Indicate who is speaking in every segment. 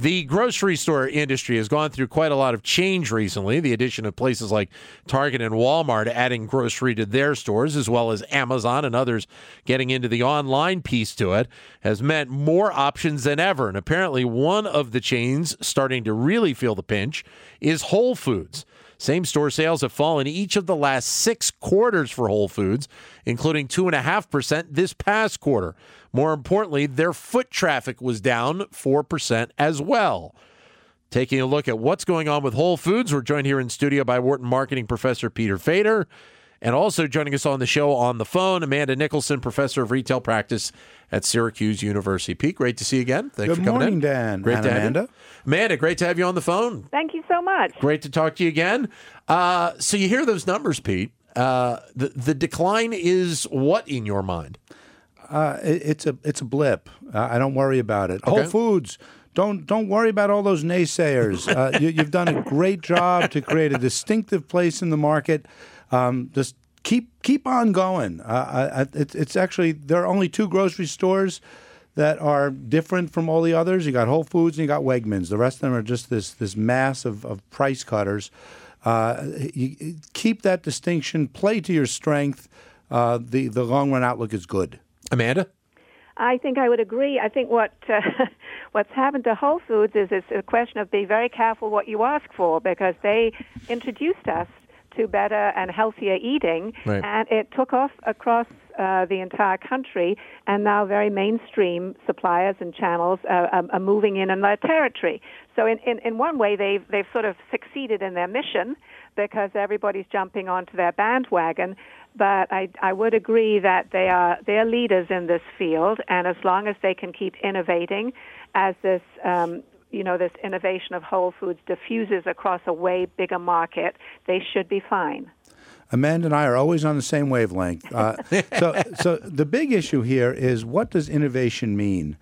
Speaker 1: The grocery store industry has gone through quite a lot of change recently. The addition of places like Target and Walmart adding grocery to their stores, as well as Amazon and others getting into the online piece to it, has meant more options than ever. And apparently, one of the chains starting to really feel the pinch is Whole Foods. Same store sales have fallen each of the last six quarters for Whole Foods, including 2.5% this past quarter. More importantly, their foot traffic was down 4% as well. Taking a look at what's going on with Whole Foods, we're joined here in studio by Wharton marketing professor Peter Fader. And also joining us on the show on the phone, Amanda Nicholson, professor of retail practice at Syracuse University. Pete, great to see you again. Thanks
Speaker 2: Good
Speaker 1: for coming
Speaker 2: morning,
Speaker 1: in.
Speaker 2: Dan.
Speaker 1: Great
Speaker 2: and
Speaker 1: to have
Speaker 2: Amanda.
Speaker 1: you. Amanda, great to have you on the phone.
Speaker 3: Thank you so much.
Speaker 1: Great to talk to you again. Uh, so you hear those numbers, Pete. Uh, the the decline is what in your mind?
Speaker 2: Uh, it, it's a it's a blip. Uh, I don't worry about it.
Speaker 1: Okay.
Speaker 2: Whole Foods. Don't don't worry about all those naysayers. Uh, you, you've done a great job to create a distinctive place in the market. Um, just keep keep on going. Uh, I, I, it's it's actually there are only two grocery stores that are different from all the others. You got Whole Foods and you got Wegmans. The rest of them are just this this mass of, of price cutters. Uh, you, keep that distinction. Play to your strength. Uh, the the long run outlook is good.
Speaker 1: Amanda?
Speaker 3: I think I would agree. I think what uh, what's happened to Whole Foods is it's a question of be very careful what you ask for because they introduced us to better and healthier eating,
Speaker 1: Right.
Speaker 3: and it took off across uh, the entire country, and now very mainstream suppliers and channels uh, are, are moving in in their territory. So in, in, in one way, they've they've sort of succeeded in their mission because everybody's jumping onto their bandwagon. But I, I would agree that they are they're leaders in this field, and as long as they can keep innovating, as this um, you know this innovation of Whole Foods diffuses across a way bigger market, they should be fine.
Speaker 2: Amanda and I are always on the same wavelength. Uh, so, so the big issue here is what does innovation mean?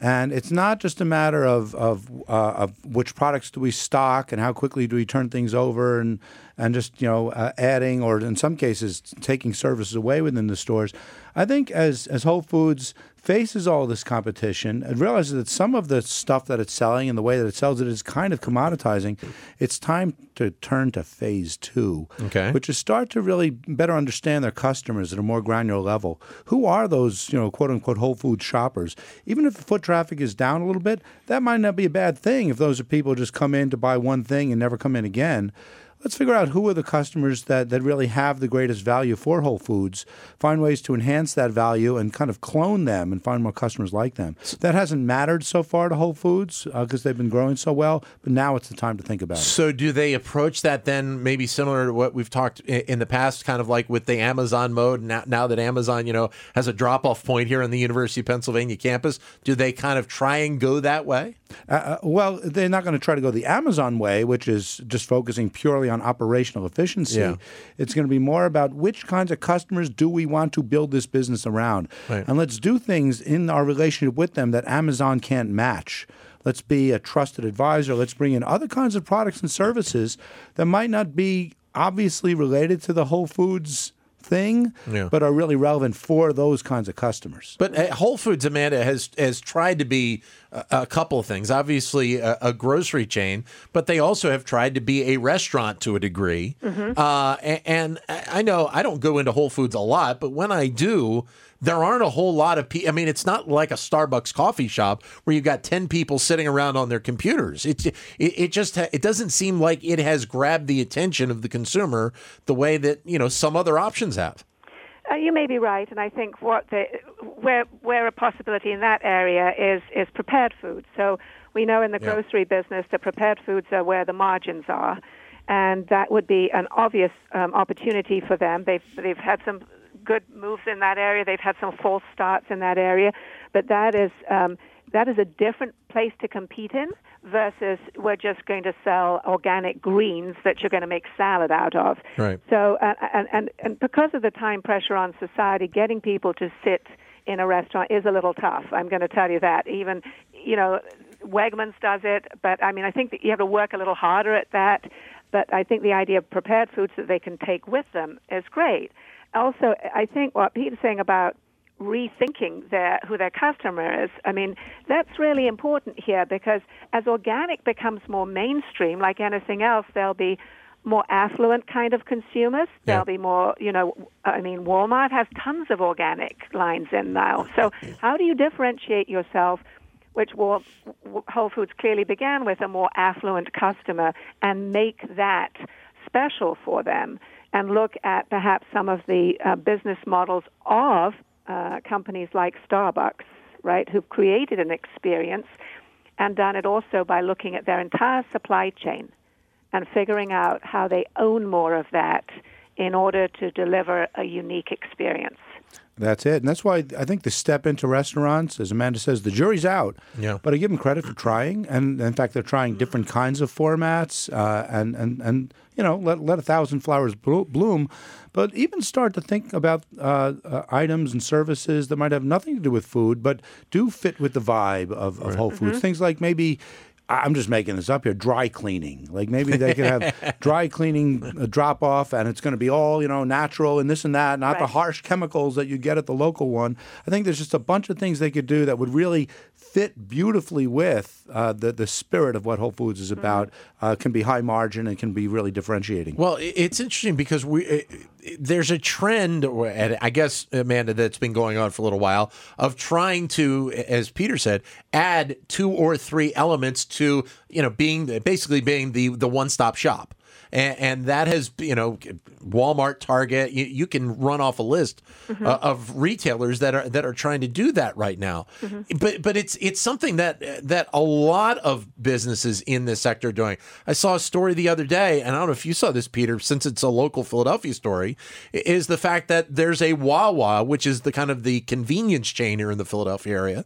Speaker 2: And it's not just a matter of of, uh, of which products do we stock and how quickly do we turn things over and and just you know uh, adding or in some cases taking services away within the stores. I think as as Whole Foods faces all this competition and realizes that some of the stuff that it's selling and the way that it sells it is kind of commoditizing, it's time to turn to phase two,
Speaker 1: Okay.
Speaker 2: which is start to really better understand their customers at a more granular level. Who are those, you know, quote unquote Whole Food shoppers? Even if the foot traffic is down a little bit, that might not be a bad thing if those are people who just come in to buy one thing and never come in again. Let's figure out who are the customers that, that really have the greatest value for Whole Foods, find ways to enhance that value and kind of clone them and find more customers like them. That hasn't mattered so far to Whole Foods uh, because they've been growing so well, but now it's the time to think about it.
Speaker 1: So do they approach that then maybe similar to what we've talked in the past, kind of like with the Amazon mode? Now, now that Amazon, you know, has a drop off point here on the University of Pennsylvania campus, do they kind of try and go that way?
Speaker 2: Uh, uh, well, they're not going to try to go the Amazon way, which is just focusing purely on operational efficiency.
Speaker 1: Yeah.
Speaker 2: It's going to be more about which kinds of customers do we want to build this business around.
Speaker 1: Right.
Speaker 2: And let's do things in our relationship with them that Amazon can't match. Let's be a trusted advisor. Let's bring in other kinds of products and services that might not be obviously related to the Whole Foods thing,
Speaker 1: Yeah.
Speaker 2: but are really relevant for those kinds of customers.
Speaker 1: But uh, Whole Foods, Amanda, has has tried to be a, a couple of things. Obviously, a, a grocery chain, but they also have tried to be a restaurant to a degree. Uh, a- and, I know I don't go into Whole Foods a lot, but when I do. There aren't a whole lot of people. I mean, it's not like a Starbucks coffee shop where you've got ten people sitting around on their computers. It it, it just ha- it doesn't seem like it has grabbed the attention of the consumer the way that you know some other options have.
Speaker 3: Uh, you may be right, and I think what the, where where a possibility in that area is is prepared food. So we know in the
Speaker 1: Yeah.
Speaker 3: grocery business that prepared foods are where the margins are, and that would be an obvious um, opportunity for them. They've they've had some good moves in that area. They've had some false starts in that area, but that is um, that is a different place to compete in versus we're just going to sell organic greens that you're going to make salad out of.
Speaker 1: Right.
Speaker 3: So, uh, and, and, and because of the time pressure on society, getting people to sit in a restaurant is a little tough. I'm going to tell you that. Even, you know, Wegmans does it, but I mean, I think that you have to work a little harder at that. But I think the idea of prepared foods that they can take with them is great. Also, I think what Peter's saying about rethinking their who their customer is. I mean, that's really important here because as organic becomes more mainstream, like anything else, there'll be more affluent kind of consumers.
Speaker 1: Yeah.
Speaker 3: There'll be more, you know, I mean, Walmart has tons of organic lines in now. So, how do you differentiate yourself? Which Whole Foods clearly began with a more affluent customer and make that special for them and look at perhaps some of the uh, business models of uh, companies like Starbucks, right, who've created an experience and done it also by looking at their entire supply chain and figuring out how they own more of that in order to deliver a unique experience.
Speaker 2: That's it. And that's why I think the step into restaurants, as Amanda says, the jury's out.
Speaker 1: Yeah.
Speaker 2: But I give them credit for trying. And in fact, they're trying different kinds of formats uh, and, and, and, you know, let, let a thousand flowers bloom. But even start to think about uh, uh, items and services that might have nothing to do with food, but do fit with the vibe of, of Whole Foods. Things like maybe I'm just making this up here. Dry cleaning, like maybe they could have dry cleaning drop off, and it's going to be all you know natural and this and that, not the harsh chemicals that you get at the local one. I think there's just a bunch of things they could do that would really fit beautifully with uh, the the spirit of what Whole Foods is about. Uh, can be high margin and can be really differentiating.
Speaker 1: Well, it's interesting because we i- i- there's a trend, and I guess Amanda, that's been going on for a little while of trying to, as Peter said, add two or three elements to you know being basically being the the one stop shop. And, and that has, you know, Walmart, Target. You, you can run off a list uh, of retailers that are that are trying to do that right now. But but it's it's something that that a lot of businesses in this sector are doing. I saw a story the other day, and I don't know if you saw this, Peter, since it's a local Philadelphia story, is the fact that there's a Wawa, which is the kind of the convenience chain here in the Philadelphia area,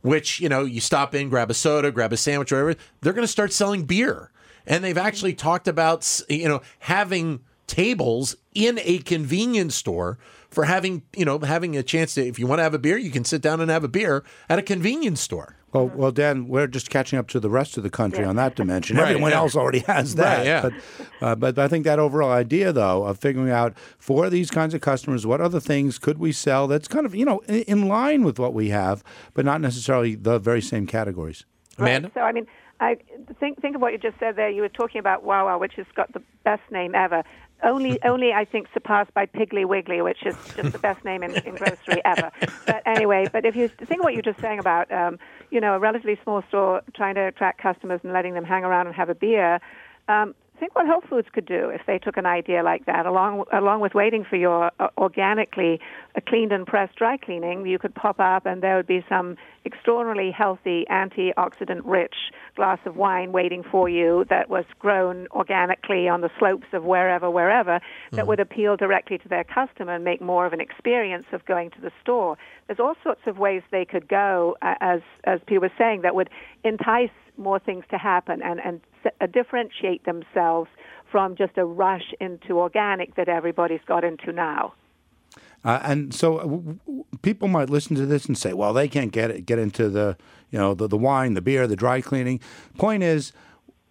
Speaker 1: which you know you stop in, grab a soda, grab a sandwich, whatever. They're going to start selling beer, and they've actually talked about you know having tables in a convenience store for having you know having a chance to if you want to have a beer you can sit down and have a beer at a convenience store
Speaker 2: Well, well, Dan, we're just catching up to the rest of the country on that dimension.
Speaker 1: Right,
Speaker 2: Everyone
Speaker 1: yeah.
Speaker 2: else already has that.
Speaker 1: Right, yeah.
Speaker 2: But, uh, but I think that overall idea, though, of figuring out for these kinds of customers, what other things could we sell that's kind of you know in, in line with what we have, but not necessarily the very same categories.
Speaker 1: amanda
Speaker 3: Right. So I mean, I think think of what you just said there. You were talking about Wawa, which has got the best name ever. Only, only I think surpassed by Piggly Wiggly, which is just the best name in, in grocery ever. But anyway, but if you think of what you're just saying about, um, you know, a relatively small store trying to attract customers and letting them hang around and have a beer, um, think what Whole Foods could do if they took an idea like that, along along with waiting for your uh, organically uh, cleaned and pressed dry cleaning. You could pop up, and there would be some extraordinarily healthy, antioxidant-rich glass of wine waiting for you that was grown organically on the slopes of wherever, wherever, that would appeal directly to their customer and make more of an experience of going to the store. There's all sorts of ways they could go, uh, as as Peter was saying, that would entice more things to happen and and uh, differentiate themselves from just a rush into organic that everybody's got into now.
Speaker 2: Uh, and so uh, w- w- people might listen to this and say, well, they can't get it, get into the you know the, the wine, the beer, the dry cleaning. Point is.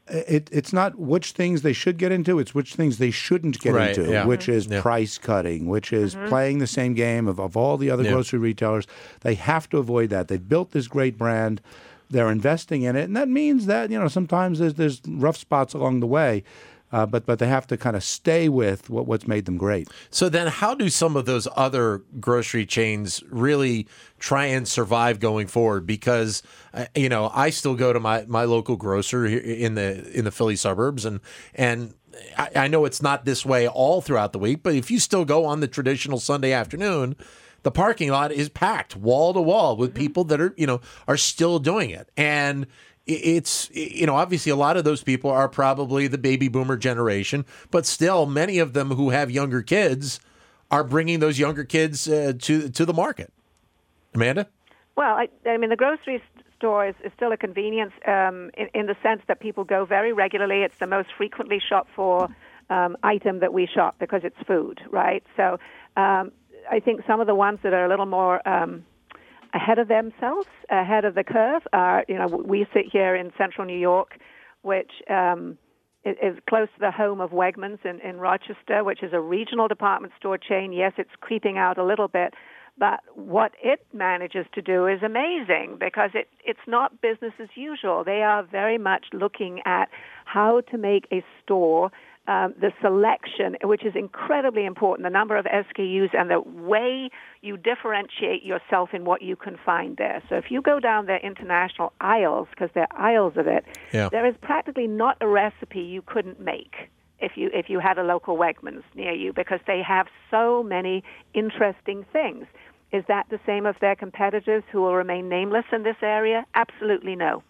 Speaker 2: It, it's not which things they should get into; it's which things they shouldn't get
Speaker 1: Right,
Speaker 2: into,
Speaker 1: yeah.
Speaker 2: which is
Speaker 1: Yeah.
Speaker 2: price cutting, which is playing the same game of, of all the other
Speaker 1: Yeah.
Speaker 2: grocery retailers. They have to avoid that. They've built this great brand; they're investing in it, and that means that you know sometimes there's there's rough spots along the way, uh, but but they have to kind of stay with what, what's made them great.
Speaker 1: So then, how do some of those other grocery chains really try and survive going forward? Because uh, you know, I still go to my, my local grocer in the in the Philly suburbs, and and I, I know it's not this way all throughout the week. But if you still go on the traditional Sunday afternoon, the parking lot is packed wall to wall with people that are you know are still doing it, and i- it's you know obviously a lot of those people are probably the baby boomer generation, but still many of them who have younger kids are bringing those younger kids uh, to to the market. Amanda,
Speaker 3: Well, I, I mean, the grocery store is, is still a convenience um, in, in the sense that people go very regularly. It's the most frequently shopped for um, item that we shop because it's food, right? So um, I think some of the ones that are a little more um, ahead of themselves, ahead of the curve. Uh, you know, we sit here in central New York, which um, is close to the home of Wegmans in, in Rochester, which is a regional department store chain. Yes, it's creeping out a little bit, but what it manages to do is amazing because it, it's not business as usual. They are very much looking at how to make a store um, the selection, which is incredibly important, the number of SKUs and the way you differentiate yourself in what you can find there. So if you go down their international aisles, because they're aisles of it, yeah. there is practically not a recipe you couldn't make if you if you had a local Wegmans near you because they have so many interesting things. Is that the same of their competitors who will remain nameless in this area? Absolutely no.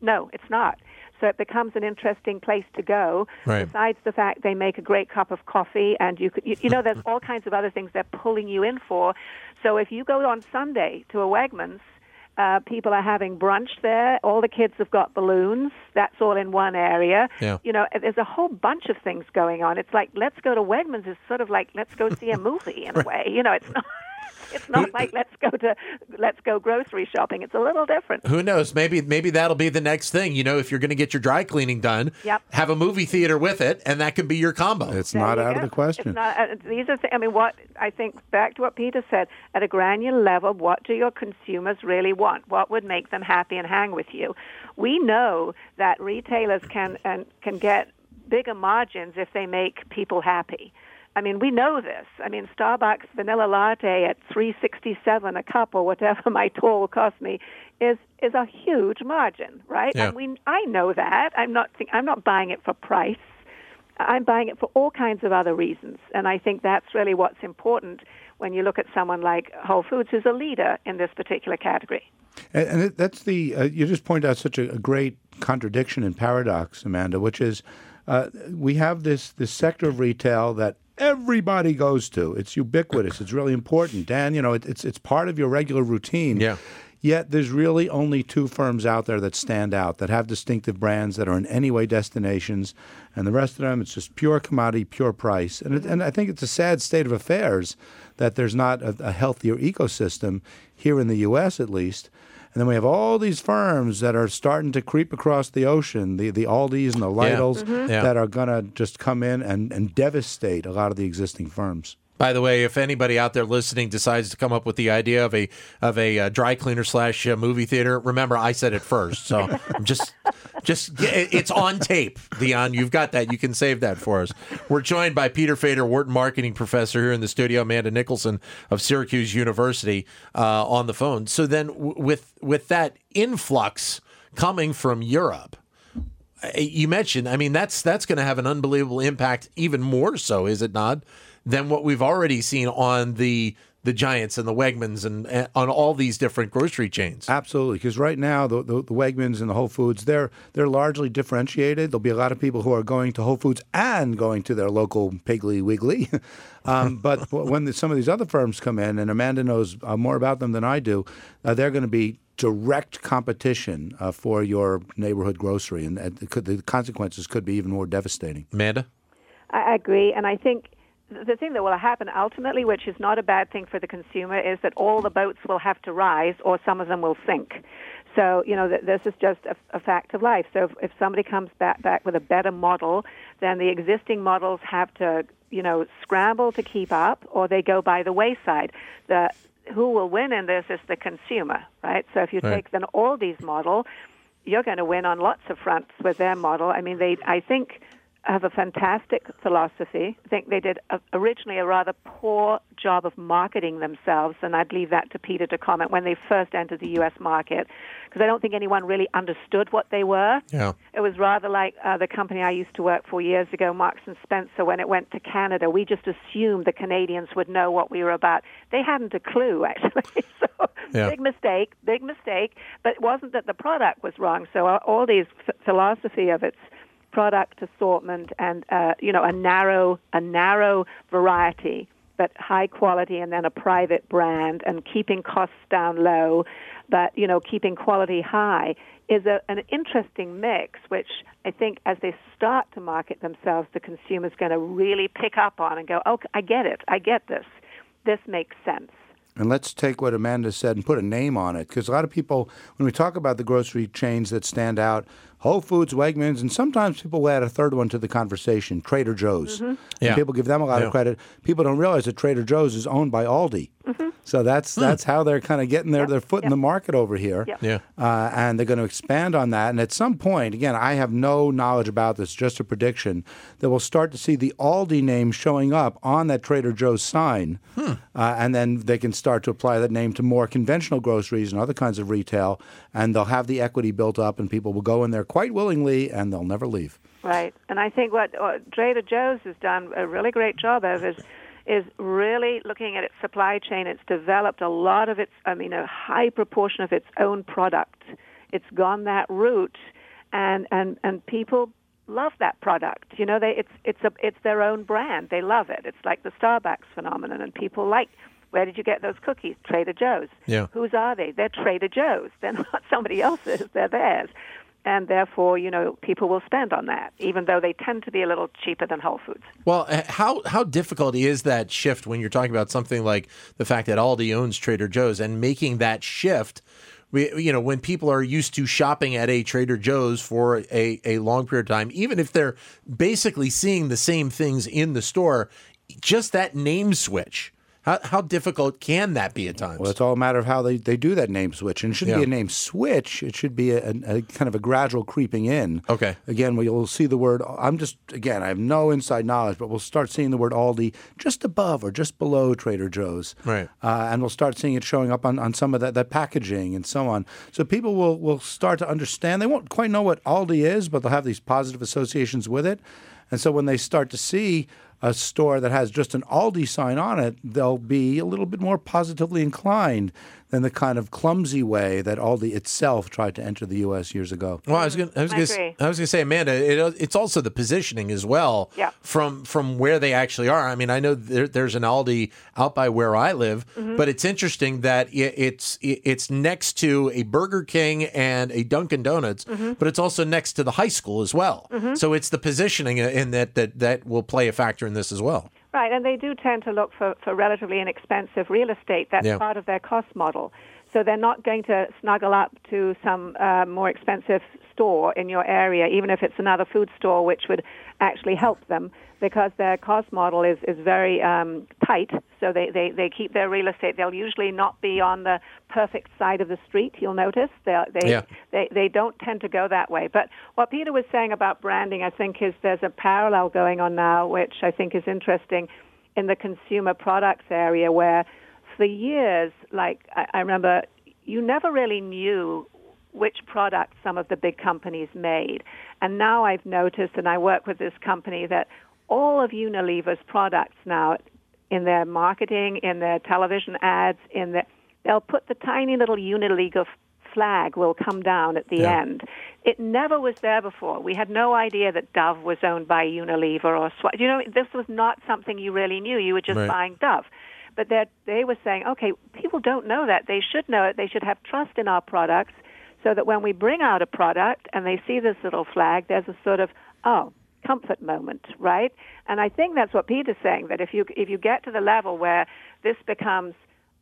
Speaker 3: No, it's not. So it becomes an interesting place to go.
Speaker 1: Right.
Speaker 3: Besides the fact they make a great cup of coffee, and you could, you, you know, there's all kinds of other things they're pulling you in for. So if you go on Sunday to a Wegmans, uh, people are having brunch there. All the kids have got balloons. That's all in one area.
Speaker 1: Yeah.
Speaker 3: You know, there's a whole bunch of things going on. It's like let's go to Wegmans is sort of like let's go see a movie in a way. You know, it's not. It's not like let's go to let's go grocery shopping. It's a little different.
Speaker 1: Who knows? Maybe maybe that'll be the next thing. You know, if you're going to get your dry cleaning done,
Speaker 3: yep.
Speaker 1: have a movie theater with it, and that could be your combo.
Speaker 2: It's there not out go. of the question.
Speaker 3: Not, uh, these are. Th- I mean, what I think back to what Peter said at a granular level. What do your consumers really want? What would make them happy and hang with you? We know that retailers can and can get bigger margins if they make people happy. I mean, we know this. I mean, Starbucks vanilla latte at 367 a cup or whatever my toll will cost me is is a huge margin, right?
Speaker 1: Yeah.
Speaker 3: And we I know that. I'm not think, I'm not buying it for price. I'm buying it for all kinds of other reasons. And I think that's really what's important when you look at someone like Whole Foods who's a leader in this particular category.
Speaker 2: And, and that's the uh, you just point out such a, a great contradiction and paradox, Amanda, which is uh, we have this this sector of retail that everybody goes to. It's ubiquitous. It's really important. Dan, you know, it, it's it's part of your regular routine.
Speaker 1: Yeah.
Speaker 2: Yet there's really only two firms out there that stand out, that have distinctive brands, that are in any way destinations, and the rest of them, it's just pure commodity, pure price. And, it, and I think it's a sad state of affairs that there's not a, a healthier ecosystem here in the U.S. at least and then we have all these firms that are starting to creep across the ocean, the, the Aldis and the Lidls,
Speaker 1: yeah. Mm-hmm. Yeah.
Speaker 2: that are going to just come in and, and devastate a lot of the existing firms.
Speaker 1: By the way, if anybody out there listening decides to come up with the idea of a of a uh, dry cleaner slash uh, movie theater, remember I said it first, so I'm just just it's on tape, Dion. You've got that. You can save that for us. We're joined by Peter Fader, Wharton marketing professor here in the studio, Amanda Nicholson of Syracuse University uh, on the phone. So then, w- with with that influx coming from Europe, you mentioned. I mean, that's that's going to have an unbelievable impact, even more so, is it not? Than what we've already seen on the the Giants and the Wegmans and, and on all these different grocery chains.
Speaker 2: Absolutely, because right now the, the, the Wegmans and the Whole Foods they're they're largely differentiated. There'll be a lot of people who are going to Whole Foods and going to their local Piggly Wiggly. um, but when the, some of these other firms come in, and Amanda knows uh, more about them than I do, uh, they're going to be direct competition uh, for your neighborhood grocery, and could, the consequences could be even more devastating.
Speaker 1: Amanda,
Speaker 3: I agree, and I think the thing that will happen ultimately, which is not a bad thing for the consumer, is that all the boats will have to rise or some of them will sink. So, you know, this is just a, a fact of life. So, if, if somebody comes back, back with a better model, then the existing models have to, you know, scramble to keep up or they go by the wayside. The, who will win in this is the consumer, right? So, if you right. take an Aldi's model, you're going to win on lots of fronts with their model. I mean, they, I think have a fantastic philosophy. I think they did a, originally a rather poor job of marketing themselves, and I'd leave that to Peter to comment when they first entered the U.S. market, because I don't think anyone really understood what they were.
Speaker 1: Yeah.
Speaker 3: It was rather like uh, the company I used to work for years ago, Marks and Spencer, when it went to Canada. We just assumed the Canadians would know what we were about. They hadn't a clue, actually. so
Speaker 1: yeah.
Speaker 3: big mistake, big mistake. But it wasn't that the product was wrong. So uh, all these f- philosophy of its product assortment and uh, you know a narrow a narrow variety but high quality and then a private brand and keeping costs down low but you know keeping quality high is a, an interesting mix which I think as they start to market themselves the consumer's going to really pick up on and go oh I get it I get this this makes sense
Speaker 2: And let's take what Amanda said and put a name on it. Because a lot of people, when we talk about the grocery chains that stand out, Whole Foods, Wegmans, and sometimes people add a third one to the conversation, Trader Joe's.
Speaker 3: Mm-hmm.
Speaker 1: Yeah.
Speaker 2: And people give them a lot
Speaker 1: Yeah.
Speaker 2: of credit. People don't realize that Trader Joe's is owned by Aldi.
Speaker 3: Mm-hmm.
Speaker 2: So that's that's how they're kind of getting their, their foot in the market over here.
Speaker 3: Yep.
Speaker 1: Yeah.
Speaker 2: Uh, and they're going to expand on that. And at some point, again, I have no knowledge about this, just a prediction, that we'll start to see the Aldi name showing up on that Trader Joe's sign. Uh, and then they can start to apply that name to more conventional groceries and other kinds of retail. And they'll have the equity built up, and people will go in there quite willingly, and they'll never leave.
Speaker 3: Right, and I think what uh, Trader Joe's has done a really great job of is is really looking at its supply chain. It's developed a lot of its, I mean, a high proportion of its own product. It's gone that route, and and and people love that product. You know, they it's it's a it's their own brand. They love it. It's like the Starbucks phenomenon, and people like. Where did you get those cookies? Trader Joe's.
Speaker 1: Yeah.
Speaker 3: Whose are they? They're Trader Joe's. They're not somebody else's. They're theirs and therefore, you know, people will spend on that, even though they tend to be a little cheaper than Whole Foods.
Speaker 1: Well, uh, how how difficult is that shift when you're talking about something like the fact that Aldi owns Trader Joe's and making that shift? We, you know, when people are used to shopping at a Trader Joe's for a, a long period of time, even if they're basically seeing the same things in the store, just that name switch. How, how difficult can that be at times?
Speaker 2: Well, it's all a matter of how they, they do that name switch. And it shouldn't
Speaker 1: Yeah.
Speaker 2: be a name switch. It should be a, a, kind of a gradual creeping in.
Speaker 1: Okay.
Speaker 2: Again, we'll see the word, I'm just, again, I have no inside knowledge, but we'll start seeing the word Aldi just above or just below Trader Joe's.
Speaker 1: Right.
Speaker 2: Uh, and we'll start seeing it showing up on, on some of that, that packaging and so on. So people will, will start to understand. They won't quite know what Aldi is, but they'll have these positive associations with it. And so when they start to see a store that has just an Aldi sign on it, they'll be a little bit more positively inclined than the kind of clumsy way that Aldi itself tried to enter the U.S. years ago.
Speaker 1: Well, I was going. I was going.
Speaker 3: agree.
Speaker 1: I was going to say, Amanda. It, it's also the positioning as well.
Speaker 3: Yeah.
Speaker 1: From from where they actually are. I mean, I know there, there's an Aldi out by where I live,
Speaker 3: Mm-hmm.
Speaker 1: but it's interesting that it, it's it, it's next to a Burger King and a Dunkin' Donuts,
Speaker 3: Mm-hmm.
Speaker 1: but it's also next to the high school as well. So it's the positioning in that that that will play a factor in this as well.
Speaker 3: Right, and they do tend to look for, for relatively inexpensive real estate. That's
Speaker 1: Yeah.
Speaker 3: part of their cost model. So they're not going to snuggle up to some uh, more expensive store in your area, even if it's another food store, which would actually help them because their cost model is, is very um, tight. So they, they, they keep their real estate. They'll usually not be on the perfect side of the street, you'll notice. They're, they,
Speaker 1: Yeah.
Speaker 3: they, they don't tend to go that way. But what Peter was saying about branding, I think, is there's a parallel going on now, which I think is interesting in the consumer products area, where for years, like I, I remember, you never really knew which product some of the big companies made. And now I've noticed, and I work with this company, that all of Unilever's products now in their marketing, in their television ads, in the they'll put the tiny little Unilever flag will come down at the
Speaker 1: Yeah.
Speaker 3: end. It never was there before. We had no idea that Dove was owned by Unilever or Swa- You know, this was not something you really knew. You were just
Speaker 1: Right.
Speaker 3: buying Dove. But that they were saying, okay, people don't know that. They should know it. They should have trust in our products so that when we bring out a product and they see this little flag, there's a sort of, oh, comfort moment, right? And I think that's what Peter's saying, that if you, if you get to the level where this becomes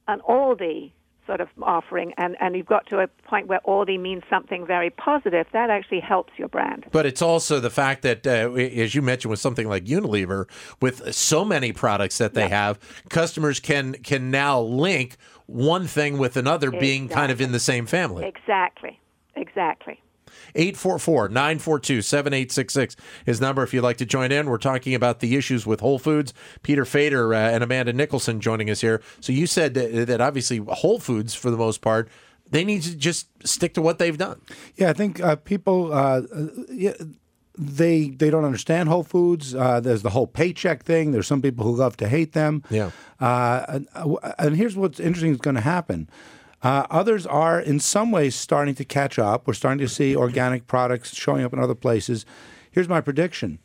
Speaker 3: an Aldi sort of offering and, and you've got to a point where Aldi means something very positive, that actually helps your brand.
Speaker 1: But it's also the fact that, uh, as you mentioned, with something like Unilever, with so many products that they have, customers can can now link one thing with another, being kind of in the same family.
Speaker 3: Exactly. Exactly.
Speaker 1: 844 942 7866 is number if you'd like to join in. We're talking about the issues with Whole Foods. Peter Fader uh, and Amanda Nicholson joining us here. So you said that, that obviously Whole Foods, for the most part, they need to just stick to what they've done.
Speaker 2: Yeah, I think uh, people, uh, yeah, they they don't understand Whole Foods. Uh, there's the whole paycheck thing. There's some people who love to hate them.
Speaker 1: Yeah.
Speaker 2: Uh, and, uh, and here's what's interesting is going to happen. Uh, others are, in some ways, starting to catch up. We're starting to see organic products showing up in other places. Here's my prediction.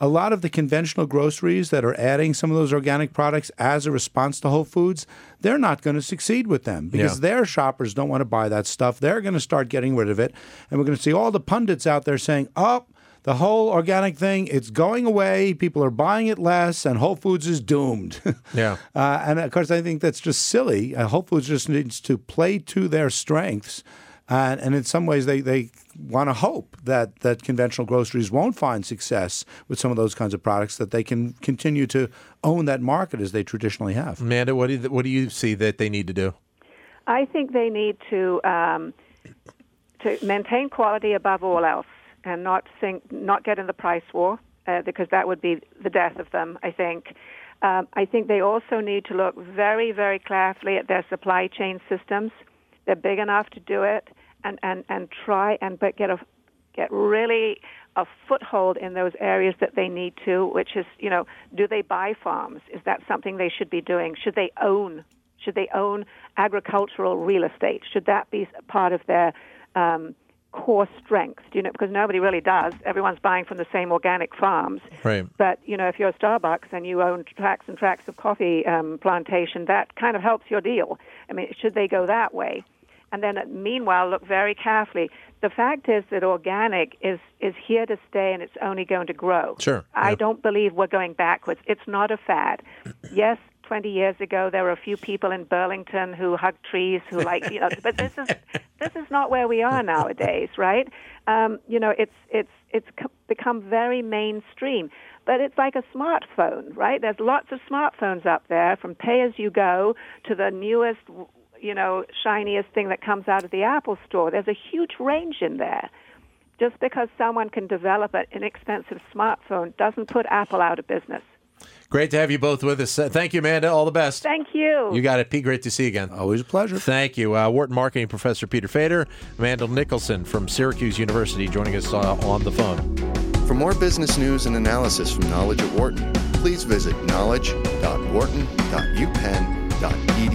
Speaker 2: A lot of the conventional groceries that are adding some of those organic products as a response to Whole Foods, they're not going to succeed with them because
Speaker 1: Yeah.
Speaker 2: their shoppers don't want to buy that stuff. They're going to start getting rid of it. And we're going to see all the pundits out there saying, oh, the whole organic thing, it's going away. People are buying it less, and Whole Foods is doomed.
Speaker 1: Yeah.
Speaker 2: Uh, and of course, I think that's just silly. Uh, Whole Foods just needs to play to their strengths. And, and in some ways, they, they want to hope that, that conventional groceries won't find success with some of those kinds of products, that they can continue to own that market as they traditionally have.
Speaker 1: Amanda, what do you, what do you see that they need to do?
Speaker 3: I think they need to um, to maintain quality above all else, and not think, not get in the price war, uh, because that would be the death of them. I think. Um, I think they also need to look very, very carefully at their supply chain systems. They're big enough to do it, and and and try and but get a get really a foothold in those areas that they need to, which is, you know, do they buy farms? Is that something they should be doing? Should they own? Should they own agricultural real estate? Should that be part of their um, core strength? You know, because nobody really does. Everyone's buying from the same organic farms.
Speaker 1: Right.
Speaker 3: But you know, if you're Starbucks and you own tracts and tracts of coffee um, plantation, that kind of helps your deal. I mean, should they go that way? And then, uh, meanwhile, look very carefully. The fact is that organic is is here to stay, and it's only going to grow.
Speaker 1: Sure,
Speaker 3: I
Speaker 1: yeah.
Speaker 3: don't believe we're going backwards. It's not a fad. Yes, 20 years ago there were a few people in Burlington who hugged trees, who like you know, but this is this is not where we are nowadays, right? Um, you know, it's it's it's become very mainstream. But it's like a smartphone, right? There's lots of smartphones up there, from pay as you go to the newest, you know, shiniest thing that comes out of the Apple Store. There's a huge range in there. Just because someone can develop an inexpensive smartphone doesn't put Apple out of business.
Speaker 1: Great to have you both with us. Uh, thank you, Amanda. All the best.
Speaker 3: Thank you.
Speaker 1: You got it, Pete. Great to see you again.
Speaker 2: Always a pleasure.
Speaker 1: Thank you. Uh, Wharton Marketing Professor Peter Fader, Amanda Nicholson from Syracuse University joining us uh, on the phone.
Speaker 4: For more business news and analysis from Knowledge at Wharton, please visit knowledge.wharton.upenn.edu.